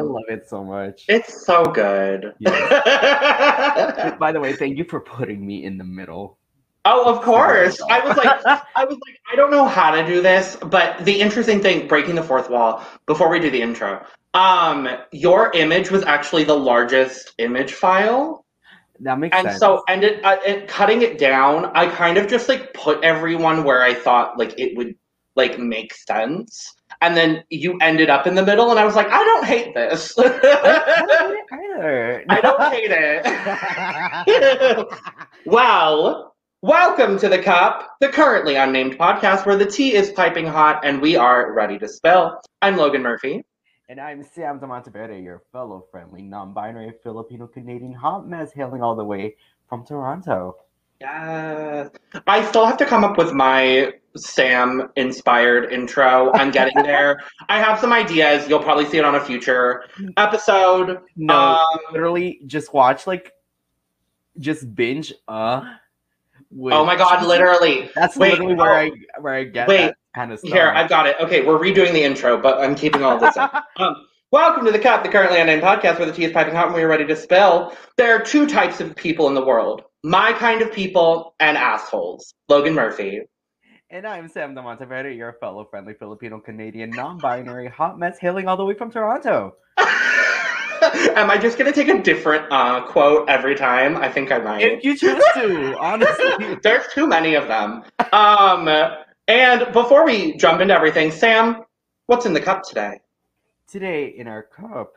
I love it so much. It's so good. By the way, thank you for putting me in the middle. oh, of course. I was like, I was like, I don't know how to do this, but the interesting thing, breaking the fourth wall, before we do the intro, um, your image was actually the largest image file. that makes And sense. so, and it, uh, it, cutting it down, I kind of just like put everyone where I thought like it would like make sense. And then you ended up in the middle, and I was like, I don't hate this. I don't hate it either. I don't hate it. well, welcome to the Cup, the currently unnamed podcast where the tea is piping hot and we are ready to spill. I'm Logan Murphy. And I'm Sam Demonteverde, your fellow friendly, non-binary Filipino Canadian hot mess hailing all the way from Toronto. Yes. I still have to come up with my Sam inspired intro. I'm getting there. I have some ideas. You'll probably see it on a future episode. No, Um, literally just watch like just binge uh oh my god, literally. That's Wait, literally where oh. I where I get Wait, kind of stuff. Here, I've got it. Okay, we're redoing the intro, but I'm keeping all this. in. Um, welcome to the Cup, the currently unnamed podcast where the tea is piping hot and we are ready to spill. There are two types of people in the world my kind of people and assholes. Logan Murphy. And I'm Sam Demonteverde, your fellow friendly Filipino Canadian non-binary hot mess hailing all the way from Toronto. Am I just going to take a different uh, quote every time? I think I might. If you choose to, honestly. There's too many of them. Um, and before we jump into everything, Sam, what's in the cup today? Today in our cup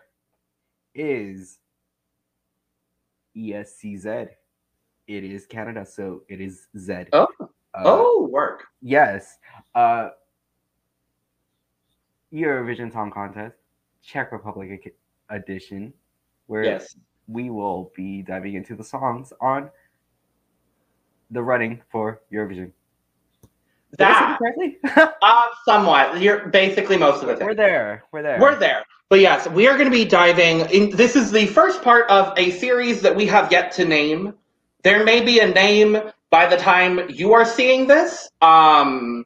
is ESCZ. It is Canada, so it is Z. Oh. Uh, oh, work. Yes. Uh, Eurovision Song Contest, Czech Republic edition, where Yes. we will be diving into the songs on the running for Eurovision. Did I say That, correctly? uh, somewhat. You're basically most of the thing. We're there. We're there. We're there. But yes, we are going to be diving in. This is the first part of a series that we have yet to name. There may be a name by the time you are seeing this, um,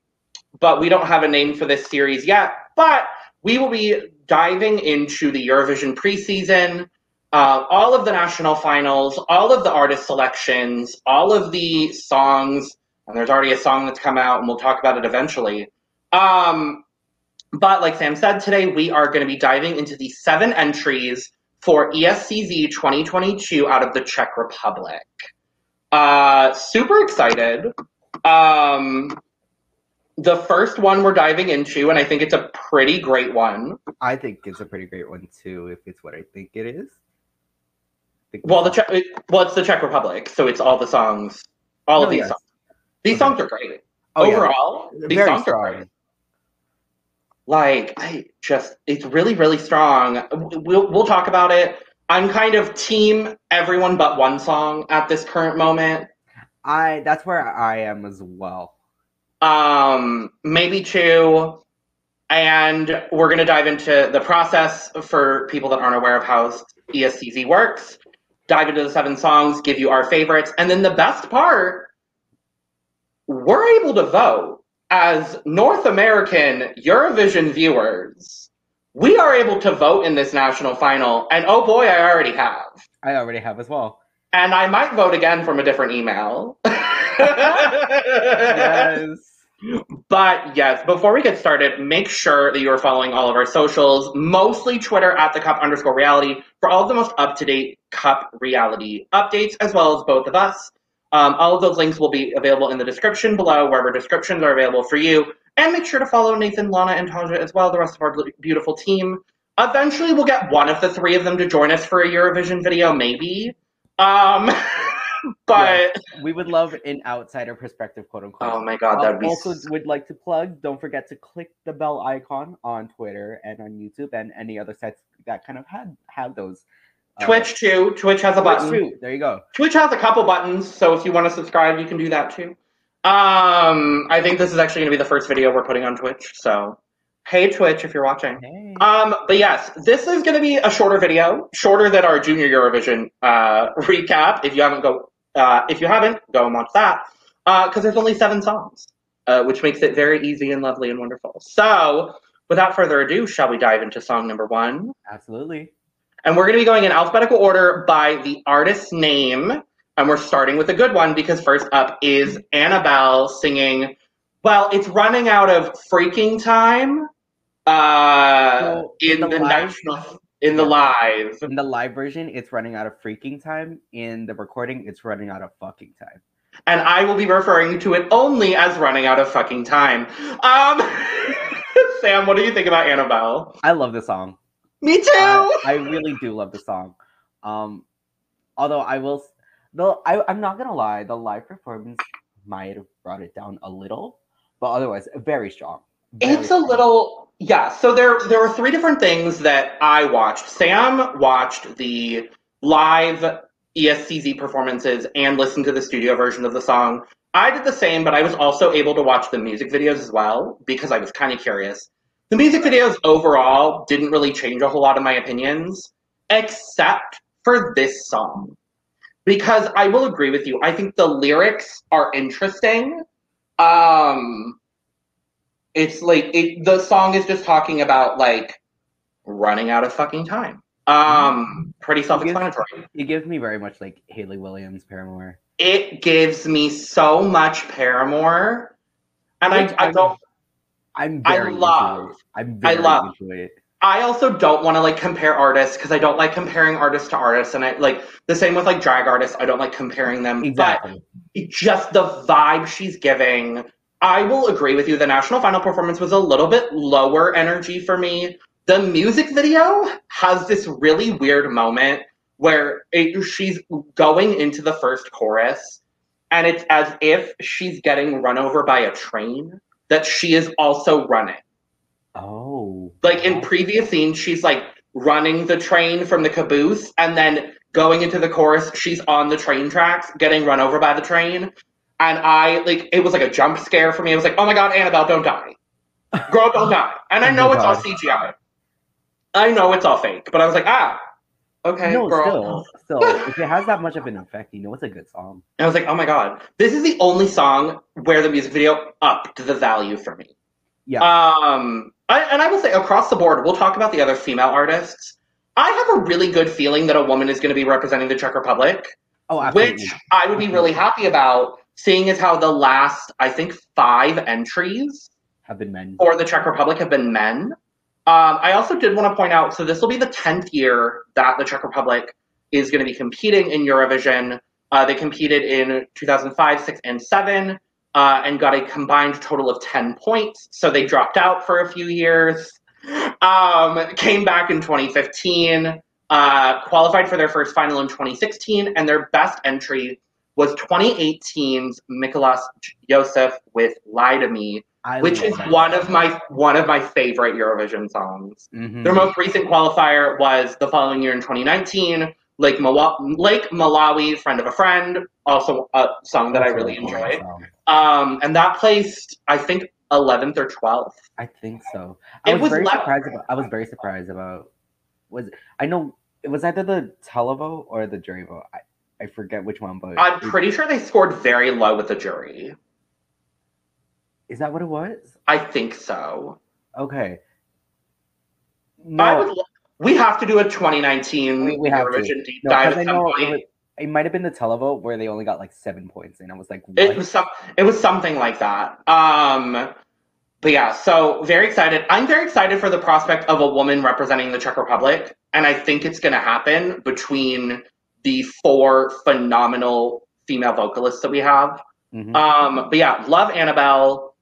but we don't have a name for this series yet. But we will be diving into the Eurovision preseason, uh, all of the national finals, all of the artist selections, all of the songs. And there's already a song that's come out, and we'll talk about it eventually. Um, but like Sam said, today we are going to be diving into the seven entries for ESCZ 2022 out of the Czech Republic. Uh, super excited. Um, the first one we're diving into, and I think it's a pretty great one. I think it's a pretty great one too, if it's what I think it is. Think Well, the Czech, well, it's the Czech Republic, so it's all the songs, all of Oh, these yes. songs. These Okay. songs are great. Oh, yeah. Overall, these Very songs are great. like i just it's really really strong we'll we'll talk about it i'm kind of team everyone but one song at this current moment I that's where I am as well. um maybe two and we're going to dive into the process for people that aren't aware of how ESCZ works dive into the seven songs give you our favorites and then the best part we're able to vote as North American Eurovision viewers. We are able to vote in this national final, and oh boy, I already have. I already have as well. And I might vote again from a different email. Yes. But yes, before we get started, make sure that you are following all of our socials, mostly Twitter at the cup underscore reality for all of the most up to date cup reality updates, as well as both of us. Um, all of those links will be available in the description below, wherever descriptions are available for you. And make sure to follow Nathan, Lana, and Tanja as well, the rest of our beautiful team. Eventually, we'll get one of the three of them to join us for a Eurovision video, maybe. Um, but we would love an outsider perspective, quote unquote. oh my god, Um, that'd be also would like to plug. Don't forget to click the bell icon on Twitter and on YouTube and any other sites that kind of had had those. uh, Twitch too. Twitch has a Twitch button. too. There you go. Twitch has a couple buttons, so if you want to subscribe, you can do that too. Um, I think this is actually going to be the first video we're putting on Twitch. So, hey Twitch, if you're watching. Hey. Um, but yes, this is going to be a shorter video, shorter than our Junior Eurovision uh, recap. If you haven't go, uh, if you haven't, go and watch that because there's only seven songs, uh, which makes it very easy and lovely and wonderful. So, without further ado, shall we dive into song number one? Absolutely. And we're going to be going in alphabetical order by the artist's name. And we're starting with a good one because first up is Annabelle singing, well, it's running out of freaking time uh, So, in, in the, the national, in the live. In the live version, it's running out of freaking time. In the recording, it's running out of fucking time. And I will be referring to it only as running out of fucking time. Um, Sam, what do you think about Annabelle? I love the song. Me too! I, I really do love the song. Um, although I will, though I, I'm not gonna lie, the live performance might have brought it down a little, but otherwise, very strong. Very It's a little yeah. So there there were three different things that I watched. Sam watched the live ESCZ performances and listened to the studio version of the song. I did the same, but I was also able to watch the music videos as well because I was kind of curious. The music videos overall didn't really change a whole lot of my opinions, except for this song. Because I will agree with you. I think the lyrics are interesting. Um, it's like it the song is just talking about like running out of fucking time um pretty self-explanatory It gives me very much like Hayley Williams, Paramore. it gives me so much paramore and i, I don't I'm I very love- I'm I love- into it. I also don't want to like compare artists because i don't like comparing artists to artists and i like the same with like drag artists i don't like comparing them but Exactly. it- just the vibe she's giving. I will agree with you. The national final performance was a little bit lower energy for me. The music video has this really weird moment where it, she's going into the first chorus, and it's as if she's getting run over by a train that she is also running. Oh. Like in previous scenes, she's like running the train from the caboose, and then going into the chorus, she's on the train tracks, getting run over by the train. And I like it was like a jump scare for me. I was like, "Oh my god, Annabelle, don't die, girl, don't die!" And I Oh know it's all CGI. I know it's all fake, but I was like, "Ah, okay, no, girl." still, still, if it has that much of an effect, you know it's a good song. And I was like, "Oh my god, this is the only song where the music video upped the value for me." Yeah. Um, I, and I will say across the board, we'll talk about the other female artists. I have a really good feeling that a woman is going to be representing the Czech Republic, Oh, absolutely. which I would be really happy about, seeing as how the last, I think, five entries have been men. for the Czech Republic have been men. Um, I also did want to point out, so this will be the 10th year that the Czech Republic is going to be competing in Eurovision. Uh, they competed in 2005, 6, and 7 uh, and got a combined total of 10 points. So they dropped out for a few years, um, came back in 2015, uh, qualified for their first final in 2016, and their best entry was 2018's Mikolas Josef with Lie to Me, I which is that one of my one of my favorite Eurovision songs. Mhm. Their most recent qualifier was the following year in 2019, Lake, Mawa- Lake Malawi, Friend of a Friend, also a song that I really enjoyed. song. Um, and that placed, I think, 11th or 12th. I think so. I It was, was very left- surprised about. I was very surprised about. Was I know it was either the televote or the jury vote. I, I forget which one, but I'm pretty sure they scored very low with the jury. is that what it was? I think so. Okay. I No, would, we have to do a 2019 We- we have to. Eurovision deep no, dive at some point. It, might have been the televote where they only got like seven points, and I was like, what? It was some. It was something like that. Um, but yeah, so very excited. I'm very excited for the prospect of a woman representing the Czech Republic, and I think it's going to happen between the four phenomenal female vocalists that we have. Mhm. Um, but yeah, love Annabelle,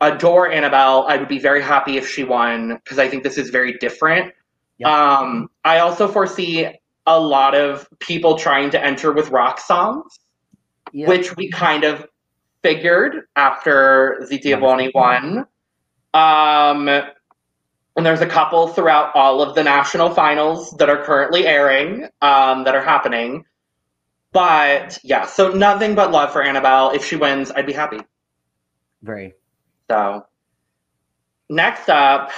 adore Annabelle. I would be very happy if she won because I think this is very different. Yep. Um, I also foresee a lot of people trying to enter with rock songs Yep. which we kind of figured after the Diaboni won. Um, and there's a couple throughout all of the national finals that are currently airing, um, that are happening. But yeah, so nothing but love for Annabelle. If she wins, I'd be happy. Very. So next up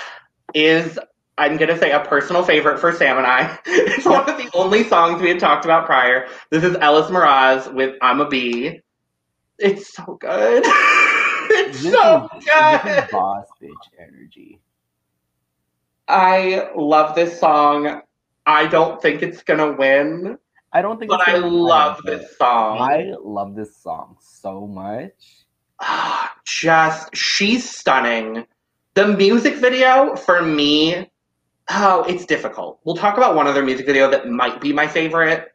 is I'm gonna say a personal favorite for Sam and I. it's one of the only songs we had talked about prior. This is Elis Mraz with I'm a Bee. It's so good. it's This so is- good. boss bitch energy. I love this song. I don't think it's gonna win, I don't think. but it's I gonna win, love this song. I love this song so much. Ah, just she's stunning. The music video for me, oh, it's difficult. We'll talk about one other music video that might be my favorite,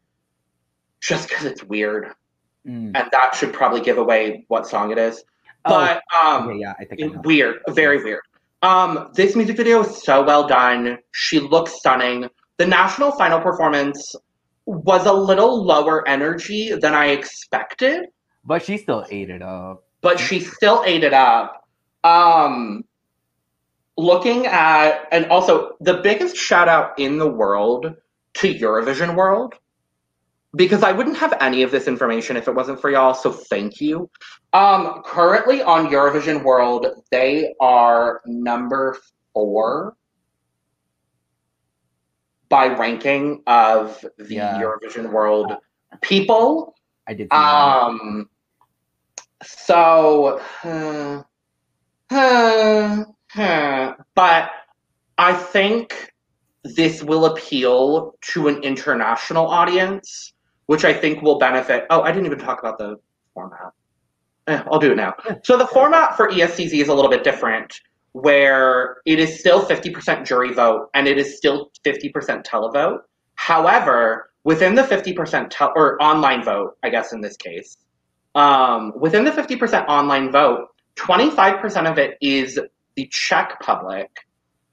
just because it's weird, Mm. and that should probably give away what song it is. Oh, But um, okay, yeah, I think I weird, very weird. Um, this music video is so well done. She looks stunning. The national final performance was a little lower energy than I expected but she still ate it up. but she still ate it up. Um, looking at, and also the biggest shout out in the world to Eurovision World, because I wouldn't have any of this information if it wasn't for y'all, so thank you. Um, currently on Eurovision World, they are number four by ranking of the Yeah. Eurovision World people. I did. See that. Um. So, uh, uh, uh, but I think this will appeal to an international audience, which I think will benefit. Oh, I didn't even talk about the format. Eh, I'll do it now. So the format for ESCZ is a little bit different, where it is still 50% jury vote and it is still 50% televote. However, within the 50% tel- or online vote, I guess in this case, um, within the 50% online vote, 25% of it is the Czech public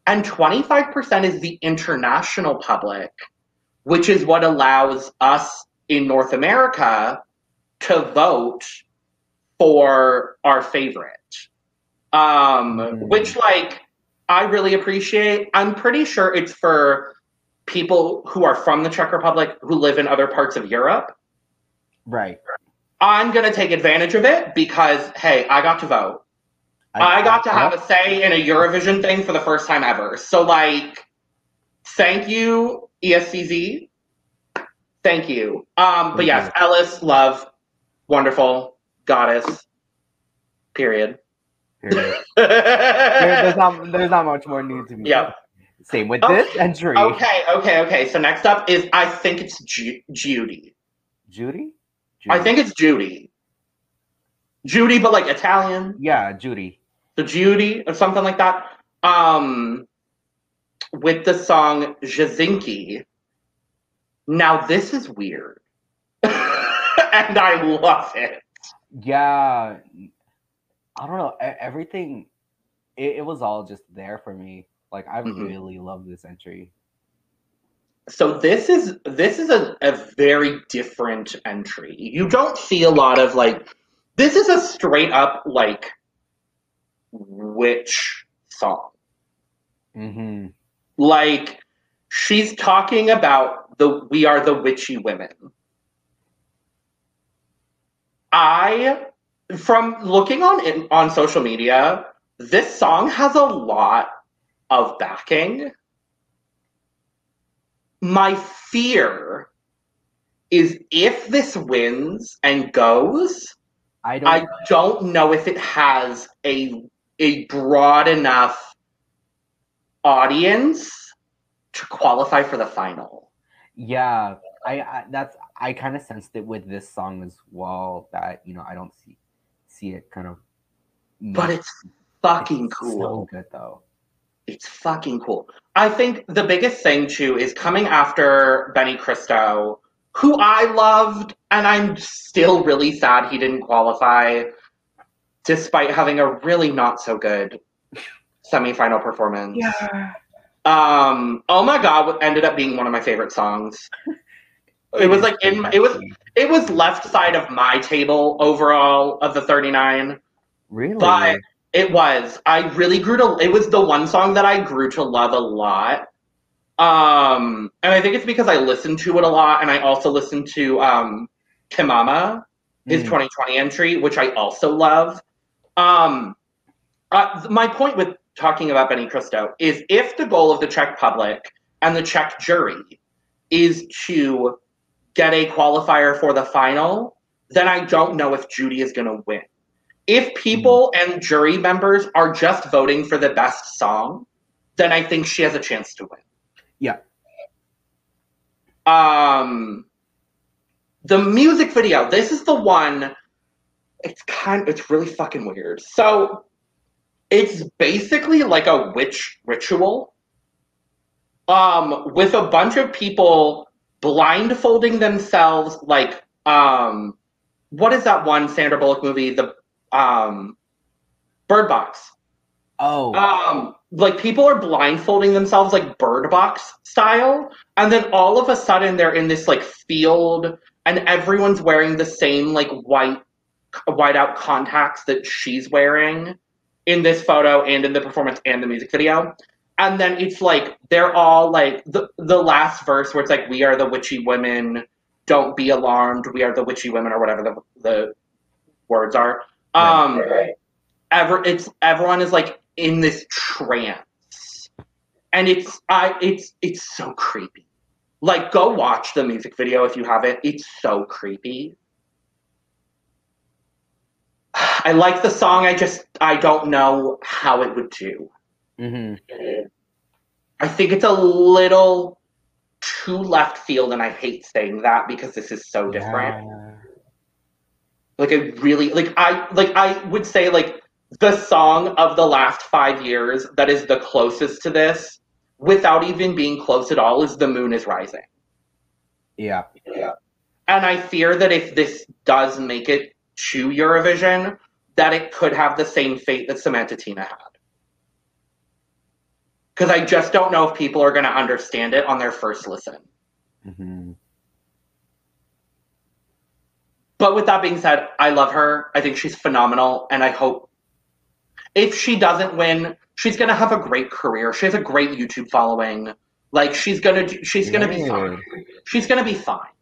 and 25% is the international public, which is what allows us in North America to vote for our favorite. Um, Mm. which like I really appreciate. I'm pretty sure it's for people who are from the Czech Republic who live in other parts of Europe. right. I'm gonna take advantage of it because hey, I got to vote. I, got to have a say in a Eurovision thing for the first time ever. So like, thank you, ESCZ. Thank you. Um, but yes, Elis, love, wonderful, goddess. Period. Period. There- there's not. There's not much more need to be. Yep. Same with Oh, this entry. okay, okay. Okay. So next up is I think it's Ju- Judy. Judy? I think it's Judy. Judy, but like Italian. Yeah, Judy. The Judy or something like that. Um, with the song Jezinky. Now this is weird, and I love it. Yeah. I don't know. Everything. It, it was all just there for me. Like I Mhm. really love this entry. So this is this is a, a very different entry. You don't see a lot of like this is a straight up like witch song. Mm-hmm. Like she's talking about the we are the witchy women. I from looking on in, on social media, this song has a lot of backing. My fear is if this wins and goes, I don't. I don't know if it has a a broad enough audience to qualify for the final. yeah, I, I that's I kind of sensed it with this song as well. That you know I don't see see it kind of. But it's fucking it's cool. So good though. It's fucking cool. I think the biggest thing too is coming after Benny Cristo, who I loved, and I'm still really sad he didn't qualify, despite having a really not so good semifinal performance. Yeah. Um, oh my god, ended up being one of my favorite songs. It was like in it was it was left side of my table overall of the 39. really. But it was. I really grew to it was the one song that I grew to love a lot. Um and I think it's because I listened to it a lot and I also listened to um Kemama, his Mm. 2020 entry, which I also love. Um uh, my point with talking about Benny Cristo is if the goal of the Czech public and the Czech jury is to get a qualifier for the final, then I don't know if Judy is going to win. If people and jury members are just voting for the best song, then I think she has a chance to win. Yeah. Um, the music video. This is the one. It's kind. It's really fucking weird. So, it's basically like a witch ritual. Um, with a bunch of people blindfolding themselves, like um, what is that one Sandra Bullock movie? The um, Bird Box. Oh, Um, like people are blindfolding themselves like bird box style, and then all of a sudden they're in this like field, and everyone's wearing the same like white white out contacts that she's wearing in this photo and in the performance and the music video. And then it's like they're all like the the last verse where it's like we are the witchy women, don't be alarmed, we are the witchy women or whatever the the words are. Um ever it's everyone is like in this trance. And it's i it's it's so creepy. Like go watch the music video if you haven't. It's so creepy i like the song i just i don't know how it would do hmm i think it's a little too left field and i hate saying that because this is so different like I really like I like I would say like the song of the last five years that is the closest to this, without even being close at all, is "The Moon Is Rising." Yeah, Yeah. And I fear that if this does make it to Eurovision, that it could have the same fate that Samanta Tīna had. Because I just don't know if people are going to understand it on their first listen. hmm But with that being said, I love her. I think she's phenomenal, and I hope if she doesn't win, she's gonna have a great career. She has a great YouTube following. Like she's gonna she's gonna be fine. She's gonna be fine.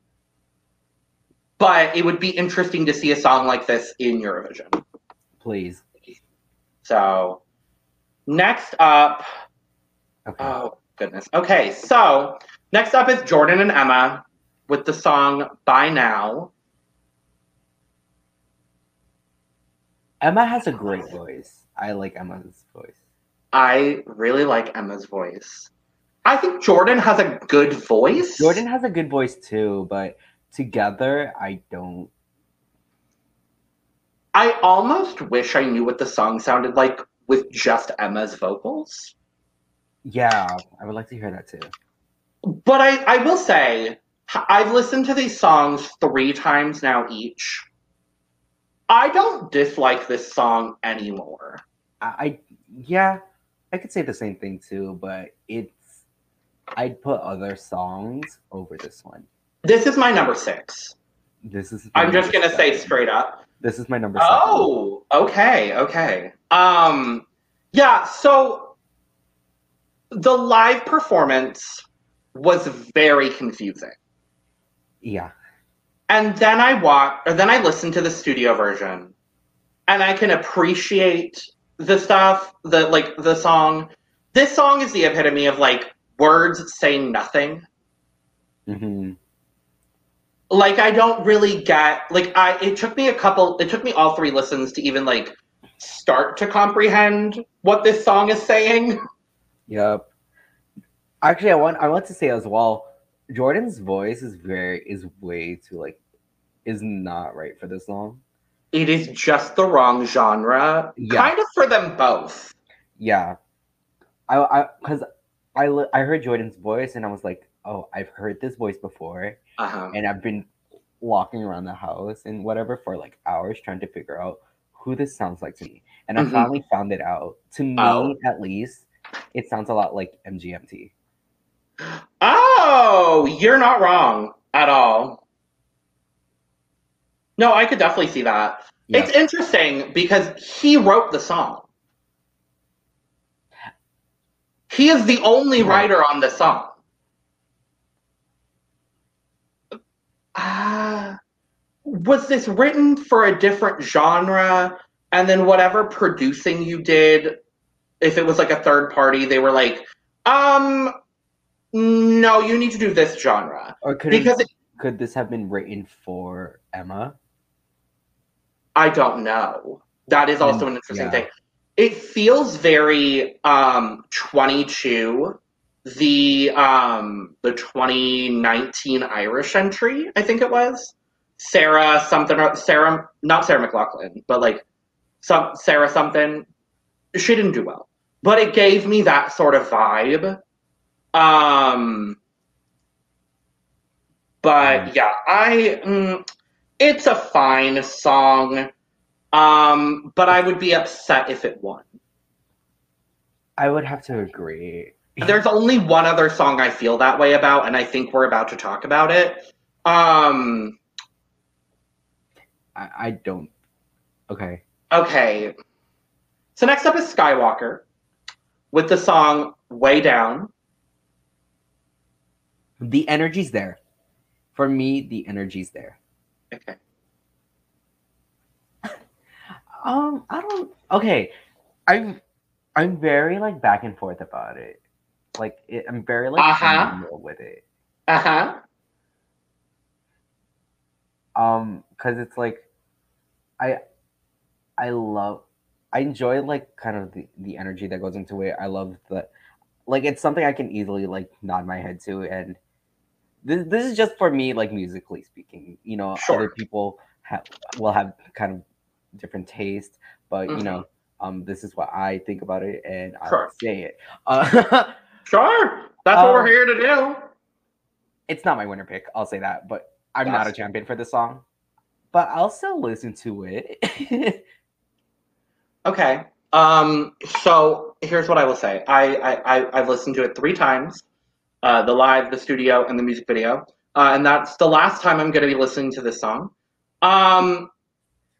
But it would be interesting to see a song like this in Eurovision. Please. So next up, Okay. oh goodness. Okay, so next up is Jordan and Emma with the song "By Now." Emma has a great voice. I like Emma's voice. I really like Emma's voice. I think Jordan has a good voice. Jordan has a good voice too, but together I don't. I almost wish I knew what the song sounded like with just Emma's vocals. Yeah, I would like to hear that too. But I, I will say, I've listened to these songs three times now each. I don't dislike this song anymore. I, I yeah, I could say the same thing too, but it's I'd put other songs over this one. This is my number six. This is. I'm just gonna say straight up. This is my number. seven. Oh, okay, okay. Um, yeah. So the live performance was very confusing, yeah, and then I watched, or then I listened to the studio version, and I can appreciate the stuff that, like, the song. This song is the epitome of like words saying nothing. hmm like I don't really get like I it took me a couple it took me all three listens to even like start to comprehend what this song is saying. yep. Actually, I want I want to say as well. Jordan's voice is very is way too like is not right for this song. It is just the wrong genre. Yeah. Kind of for them both. Yeah, I I because I I heard Jordan's voice and I was like, oh, I've heard this voice before, Uh-huh. and I've been walking around the house and whatever for like hours trying to figure out who this sounds like to me, and I Mhm. finally found it out. To me, Oh. at least, it sounds a lot like MGMT. Oh, you're not wrong. at all. No, I could definitely see that. Yeah. It's interesting because he wrote the song. He is the only Right. writer on the song. Uh, was this written for a different genre? And then whatever producing you did, if it was like a third party, they were like, um, no, you need to do this genre. or could Because it, could this have been written for Emma? I don't know. That is also an interesting yeah. thing. It feels very um 22 the um the 2019 Irish entry, I think it was. Sarah something Sarah not Sarah McLachlan, but like some Sarah something she didn't do well. But it gave me that sort of vibe. Um but Mm. yeah, I mm, it's a fine song. Um, but I would be upset if it won. I would have to agree. There's only one other song I feel that way about, and I think we're about to talk about it. Um, I, I don't. Okay. okay. So next up is Skywalker with the song Way Down. The energy's there. For me, the energy's there. Okay. Um, I don't. Okay, I'm I'm very like back and forth about it. Like it, I'm very like Uh-huh. with it. Uh huh. Um, because it's like, I I love I enjoy like kind of the the energy that goes into it. I love the like it's something I can easily like nod my head to and. This, this is just for me, like musically speaking. You know, Sure. other people have will have kind of different taste, but you Mhm. know, um, this is what I think about it, and I say it. Uh, Sure. That's what Um, we're here to do. it's not my winner pick, I'll say that, but I'm not a champion for this song. But I'll still listen to it. Okay. Um, so here's what I will say. I, I, I I've listened to it three times. Uh, the live, the studio, and the music video. Uh, and that's the last time I'm going to be listening to this song. Um,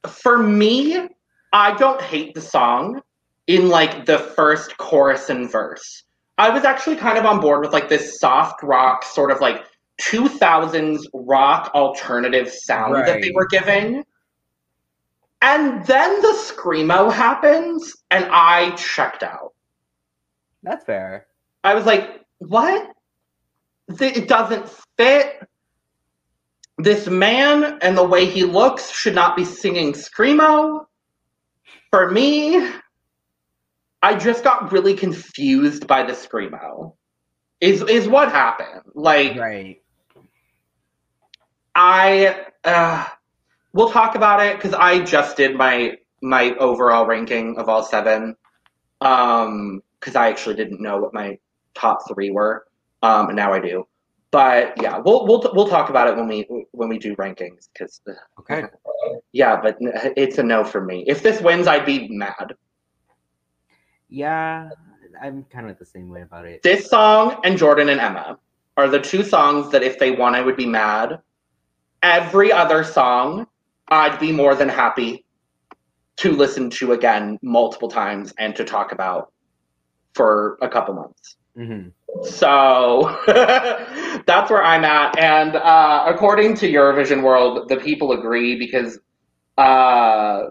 for me, I don't hate the song in like the first chorus and verse. I was actually kind of on board with like this soft rock, sort of like 2000s rock alternative sound that they were giving. And then the screamo happens, and I checked out. That's fair. I was like, what? It doesn't fit. This man and the way he looks should not be singing Screamo. For me, I just got really confused by the Screamo. Is is what happened. Like Right. I uh we'll talk about it because I just did my my overall ranking of all seven. Um because I actually didn't know what my top three were. Um and now I do. But yeah, we'll we'll we'll talk about it when we when we do rankings because Okay. yeah, but it's a no for me. If this wins, I'd be mad. Yeah, I'm kind of the same way about it. This song and Jordan and Emma are the two songs that if they won, I would be mad. Every other song, I'd be more than happy to listen to again multiple times and to talk about for a couple months. hmm So that's where I'm at. And uh, according to Eurovision World, the people agree because uh,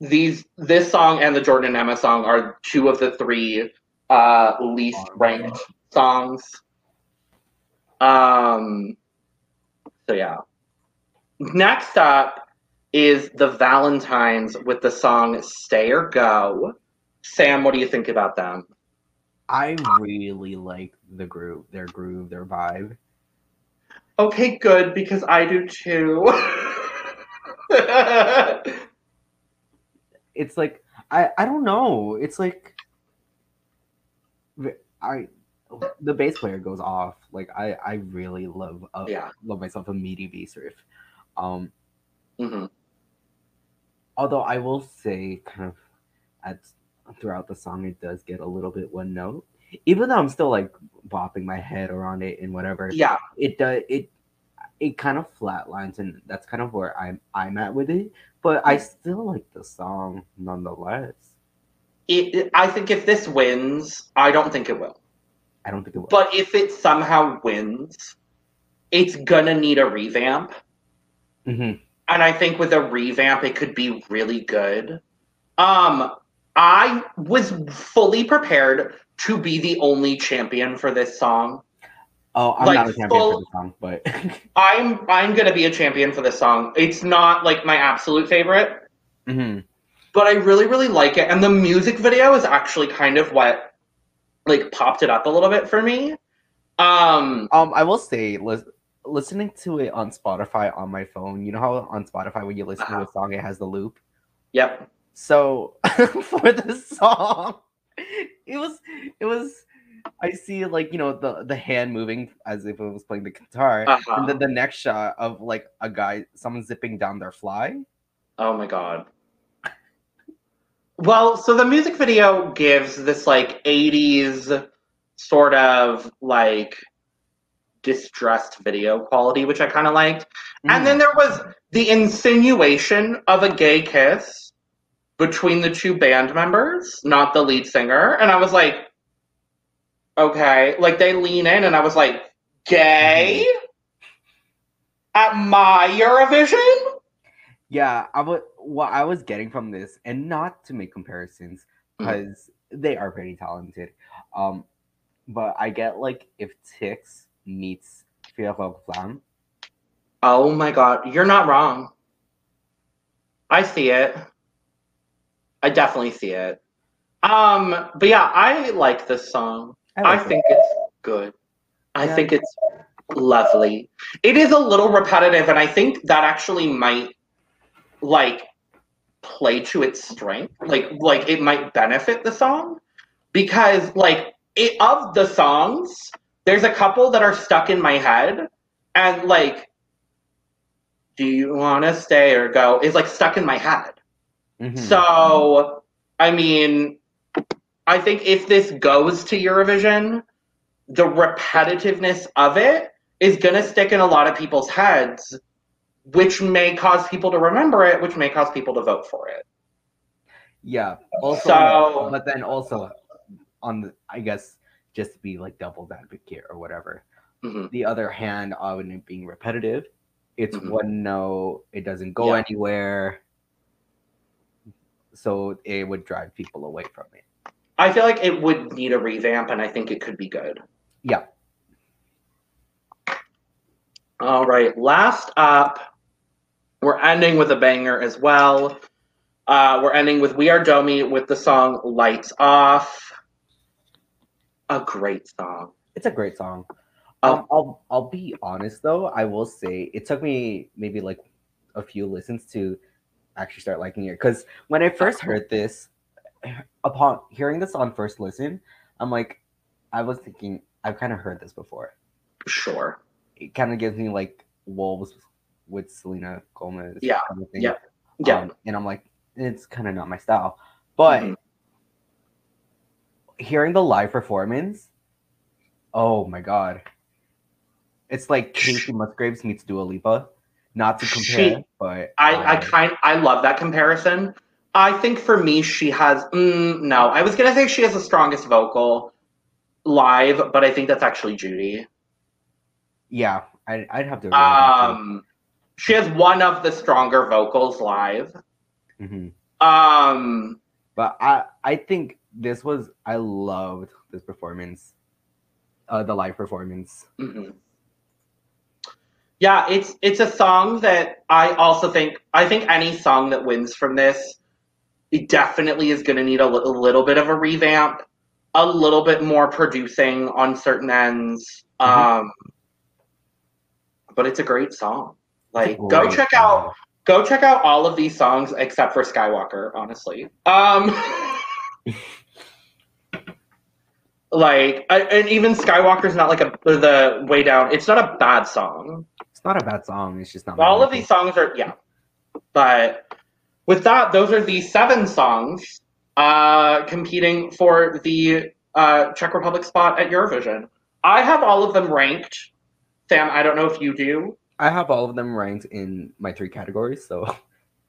these this song and the Jordan Emma song are two of the three uh, least ranked songs. Um. So yeah. Next up is the Valentines with the song "Stay or Go." Sam, what do you think about them? I really like the groove, their groove, their vibe. Okay, good, because I do too. It's like I I don't know. It's like I the bass player goes off. Like I I really love uh, yeah. love myself a meaty bass riff. Um, mm-hmm. although I will say, kind of at throughout the song, it does get a little bit one note. Even though I'm still like bopping my head around it and whatever, Yeah. it does it it kind of flatlines, and that's kind of where I'm I'm at with it. But I still like the song nonetheless. It, I think if this wins, I don't think it will. I don't think it will. But if it somehow wins, it's gonna need a revamp. Mhm. And I think with a revamp, it could be really good. Um, I was fully prepared to be the only champion for this song. Oh, I'm Like, not a champion full- for the song, but I'm I'm gonna be a champion for this song. It's not like my absolute favorite, Mhm. but I really really like it. And the music video is actually kind of what like popped it up a little bit for me. Um, um, I will say, lis- listening to it on Spotify on my phone. You know how on Spotify when you listen to Uh-huh. a song, it has the loop. yep. So for this song, it was it was. I see like you know the the hand moving as if it was playing the guitar, Uh-huh. and then the next shot of like a guy, someone zipping down their fly. Oh my god. Well, so the music video gives this like 80s sort of like distressed video quality, which I kind of liked. And then there was the insinuation of a gay kiss between the two band members, not the lead singer. And I was like, okay. Like they lean in, and I was like, gay? At my Eurovision? Yeah, I would. What I was getting from this, and not to make comparisons, because they are pretty talented. Um, but I get like if Tix meets Fierro Flam, Oh my god, you're not wrong. I see it. I definitely see it. Um, but yeah, I like this song. I, like it. think it's good. I Yeah. think it's lovely. It is a little repetitive, and I think that actually might like play to its strength. Like like it might benefit the song because like it of the songs, there's a couple that are stuck in my head, and like, do you want to stay or go? Is like stuck in my head. Mhm. So, I mean, I think if this goes to Eurovision, the repetitiveness of it is going to stick in a lot of people's heads, which may cause people to remember it, which may cause people to vote for it. yeah. Also, So- but then also on the, I guess just to be like double advocate or whatever. Mhm. The other hand of it being repetitive, it's Mhm. one note, it doesn't go Yeah. anywhere, so it would drive people away from it. I feel like it would need a revamp, and I think it could be good. Yeah. All right, last up, we're ending with a banger as well. Uh, we're ending with We Are Domi with the song Lights Off. A great song. It's a great song. Oh. Um, I'll I'll be honest though. I will say it took me maybe like a few listens to actually start liking it. Because when I first heard this, upon hearing this on first listen, I'm like, I was thinking I've kind of heard this before. Sure. It kind of gives me like wolves with Selena Gomez. Yeah, kind of yeah, Yeah. Um, and I'm like, it's kind of not my style. But Mhm. hearing the live performance, oh my god. It's like Kacey Musgraves meets Dua Lipa. Not to compare, She- but I, I um, kind I love that comparison. I think for me she has mm, no. I was gonna say she has the strongest vocal live, but I think that's actually Judy. yeah, I'd, I'd have to. agree with that too. Um, she has one of the stronger vocals live. Mhm. Um, But I I think this was I loved this performance, uh, the live performance. mhm. Yeah, it's it's a song that I also think I think any song that wins from this, it definitely is going to need a, little bit of a revamp, a little bit more producing on certain ends. Mhm. Um, but it's a great song. Like, go check song. out go check out all of these songs except for Skywalker. Honestly, um, like, I, and even Skywalker's not like a the way down. It's not a bad song. It's not a bad song. It's just not. All of these songs are yeah. But with that, those are the seven songs uh, competing for the uh, Czech Republic spot at Eurovision. I have all of them ranked. Sam, I don't know if you do. I have all of them ranked in my three categories. So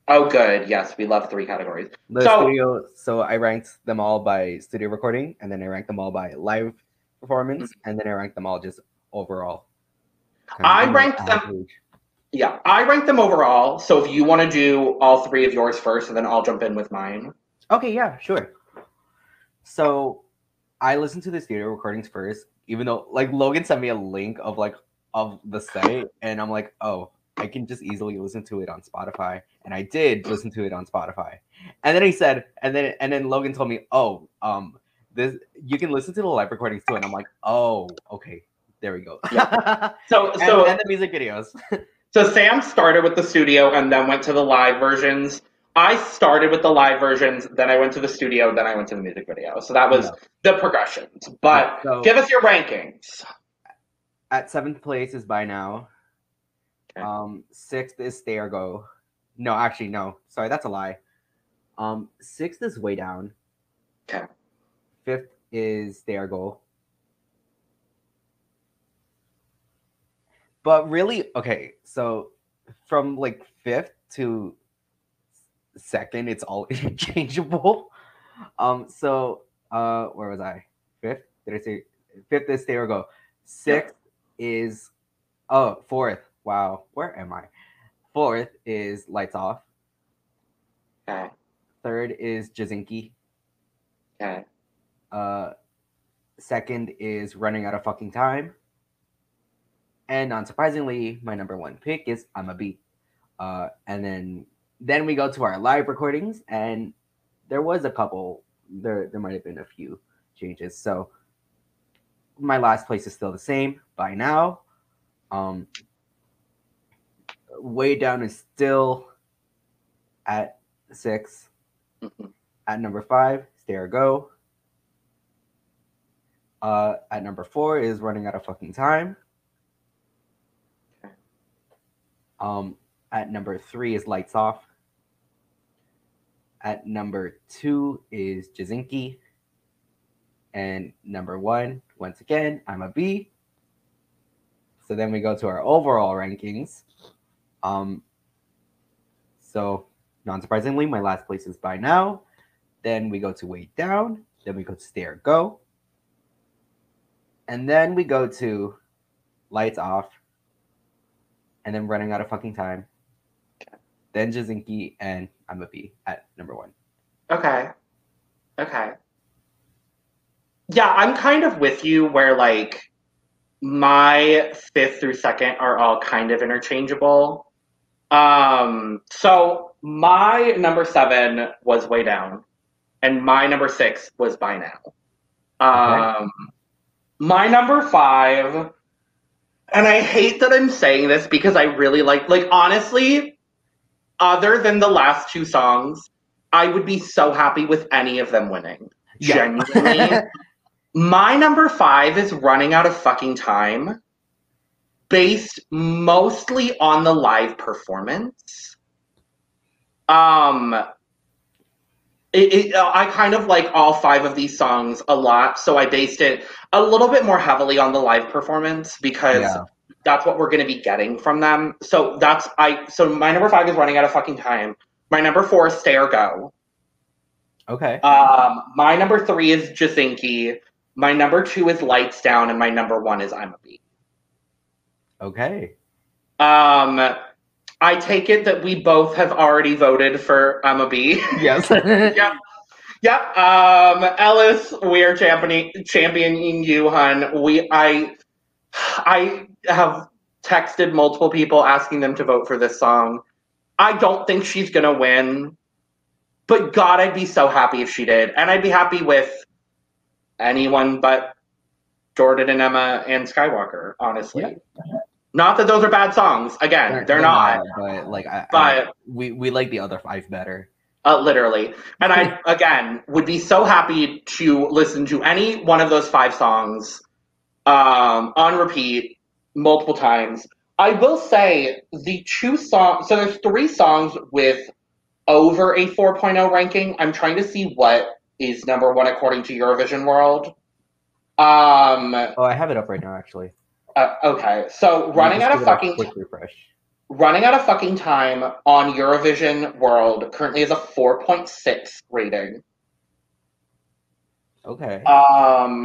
Oh, good. Yes, we love three categories. the So- studio. So I ranked them all by studio recording, and then I ranked them all by live performance, and then I ranked them all just overall. I ranked them- average. Yeah, I rank them overall. So if you want to do all three of yours first, and then I'll jump in with mine. Okay, yeah, sure. So I listened to the studio recordings first, even though like Logan sent me a link of like of the site, and I'm like, oh, I can just easily listen to it on Spotify, and I did listen to it on Spotify. And then he said, and then and then Logan told me, oh, um, this you can listen to the live recordings too, and I'm like, oh, okay, there we go. So and, so and the music videos. So Sam started with the studio and then went to the live versions. I started with the live versions, then I went to the studio, then I went to the music video. So that was Yeah. the progressions. But So- give us your rankings. at seventh place is by now. Okay. Um, sixth is Stay or Go. No, actually, no. Sorry, that's a lie. Um, sixth is way down. Okay. Fifth is Stay or Go. But really, okay, so from like fifth to second, it's all interchangeable. Um, so uh, where was I? Fifth? Did I say fifth is Stay or Go? Sixth is oh fourth. Wow, where am I? Fourth is Lights Off. Okay. Third is Jezinky. Okay. Uh, second is Running Out of Fucking Time. And non-surprisingly, my number one pick is I'm a Bee. Uh, and then then we go to our live recordings, and there was a couple. There there might have been a few changes. So my last place is still the same by now. Um, way down is still at six. Mhm. At number five, Stay or Go. Uh, at number four is Running Out of Fucking Time. Okay. Um, at number three is Lights Off. At number two is Jezinky. And number one, once again, I'm a Bee. So then we go to our overall rankings. Um, so non surprisingly, my last place is by now. Then we go to Way Down. Then we go to Stay or Go. And then we go to Lights Off. And then Running Out of Fucking Time. Then Jezinky and I'm a Bee at number one. Okay. Okay. Yeah, I'm kind of with you where like my fifth through second are all kind of interchangeable. Um, so my number seven was way down, and my number six was by now. Um, my number five, and I hate that I'm saying this because I really like, like honestly, other than the last two songs, I would be so happy with any of them winning. Genuinely. My number five is running out of fucking time, based mostly on the live performance. Um, it, it, uh, I kind of like all five of these songs a lot, so I based it a little bit more heavily on the live performance because Yeah. that's what we're going to be getting from them. So that's I. So my number five is running out of fucking time. My number four is Stay or Go. Okay. Um, my number three is Jezinky. My number two is Lights Down, and my number one is I'm a Bee. Okay. Um, I take it that we both have already voted for I'm a Bee. Yes. yep. Yep. Um, Elis, we are championing championing you, hun. We I I have texted multiple people asking them to vote for this song. I don't think she's gonna win, but God, I'd be so happy if she did, and I'd be happy with anyone but Jordan and Emma and Skywalker. Honestly, Yeah. Not that those are bad songs. Again, they're, not. But like, I, I, But- we we like the other five better. Uh, literally. And I, again, would be so happy to listen to any one of those five songs um, on repeat multiple times. I will say the two songs, so there's three songs with over a 4.0 ranking. I'm trying to see what is number one according to Eurovision World. Um, Oh, I have it up right now, actually. Uh, okay, so running out of give it a fucking quick refresh. running out of fucking time on Eurovision World currently is a 4.6 rating. Okay. Um,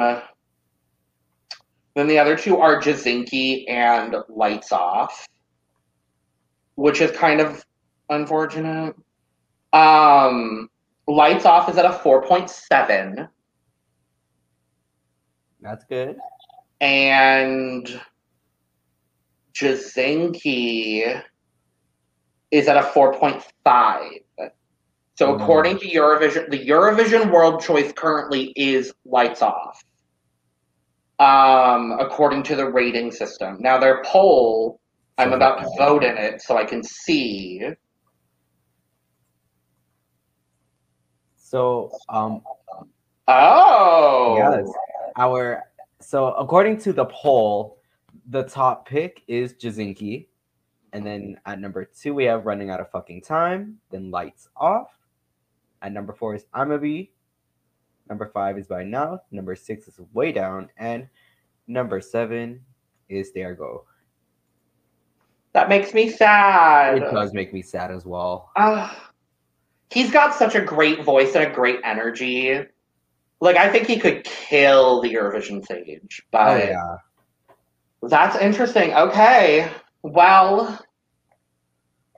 then the other two are Jezinky and Lights Off, which is kind of unfortunate. Um, Lights Off is at a 4.7, That's good. And Jezinky is at a 4.5. So Mm. according to Eurovision, the Eurovision World Choice currently is Lights Off. Um, according to the rating system. Now their poll, I'm about to vote in it so I can see. So, um, Oh, yes, our so according to the poll, the top pick is Jezinky, and then at number two we have Running Out of Fucking Time, then Lights Off. At number four is I'm a Bee. Number five is By Now. Number six is Way Down, and number seven is There Go. that makes me sad. It does make me sad as well. Ah, he's got such a great voice and a great energy. Like I think he could kill the Eurovision stage, Oh but yeah. that's interesting. Okay, well,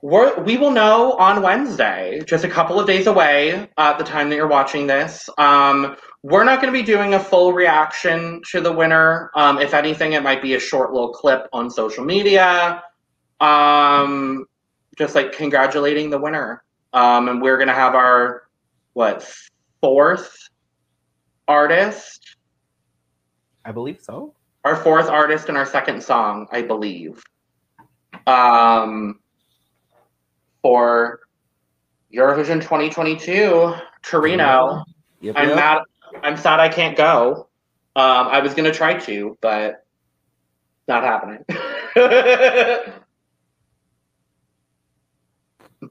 we're, we will know on Wednesday, just a couple of days away at the time that you're watching this. Um, we're not going to be doing a full reaction to the winner. Um, if anything, it might be a short little clip on social media, um, just like congratulating the winner. Um, and we're going to have our what fourth artist, I believe so. our fourth artist, and our second song, I believe. Um, for Eurovision 2022, Torino. Yep, I'm mad. I'm sad I can't go. Um, I was gonna try to, but not happening.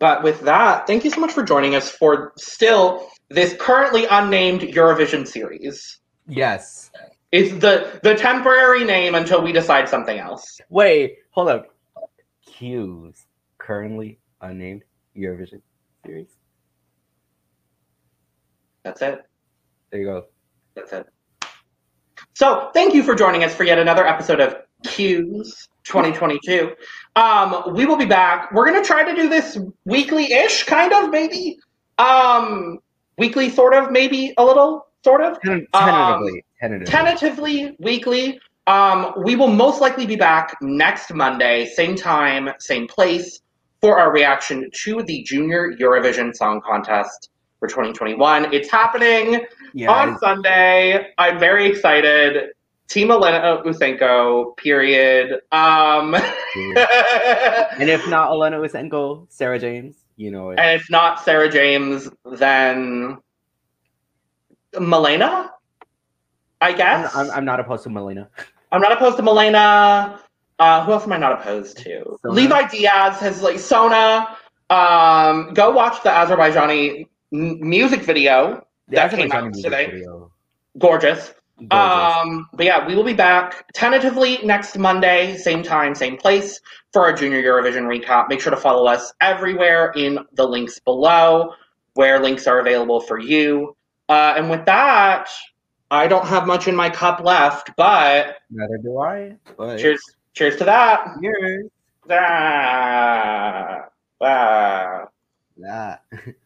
but with that, thank you so much for joining us for still this currently unnamed Eurovision series. Yes. It's the the temporary name until we decide something else. Wait, hold up. CUES currently unnamed Eurovision series. That's it. There you go. That's it. So, thank you for joining us for yet another episode of CUES 2022. Um, we will be back. We're going to try to do this weekly ish, kind of, maybe. Um, weekly, sort of, maybe a little, sort of. Ten- Um, tentatively. tentatively. Tentatively, weekly. Um, we will most likely be back next Monday, same time, same place, for our reaction to the Junior Eurovision Song Contest for 2021. It's happening yeah. on Sunday. I'm very excited. Team Elena Usenko, period. Um, and if not Elena Usenko, Sarah James, you know it. and if not Sarah James, then Milena, I I'm, guess. I'm, I'm not opposed to Melina. I'm not opposed to Milena. Uh, who else am I not opposed to? Sona. Levi Diaz has like Sona. Um, go watch the Azerbaijani m- music video. The That came Azerbaijani out music today. video. Gorgeous. Um, but yeah, we will be back tentatively next Monday, same time, same place for our Junior Eurovision recap. Make sure to follow us everywhere in the links below, where links are available for you. Uh, and with that, I don't have much in my cup left, but Neither do I. But cheers, cheers to that. Cheers. Ah, ah. That.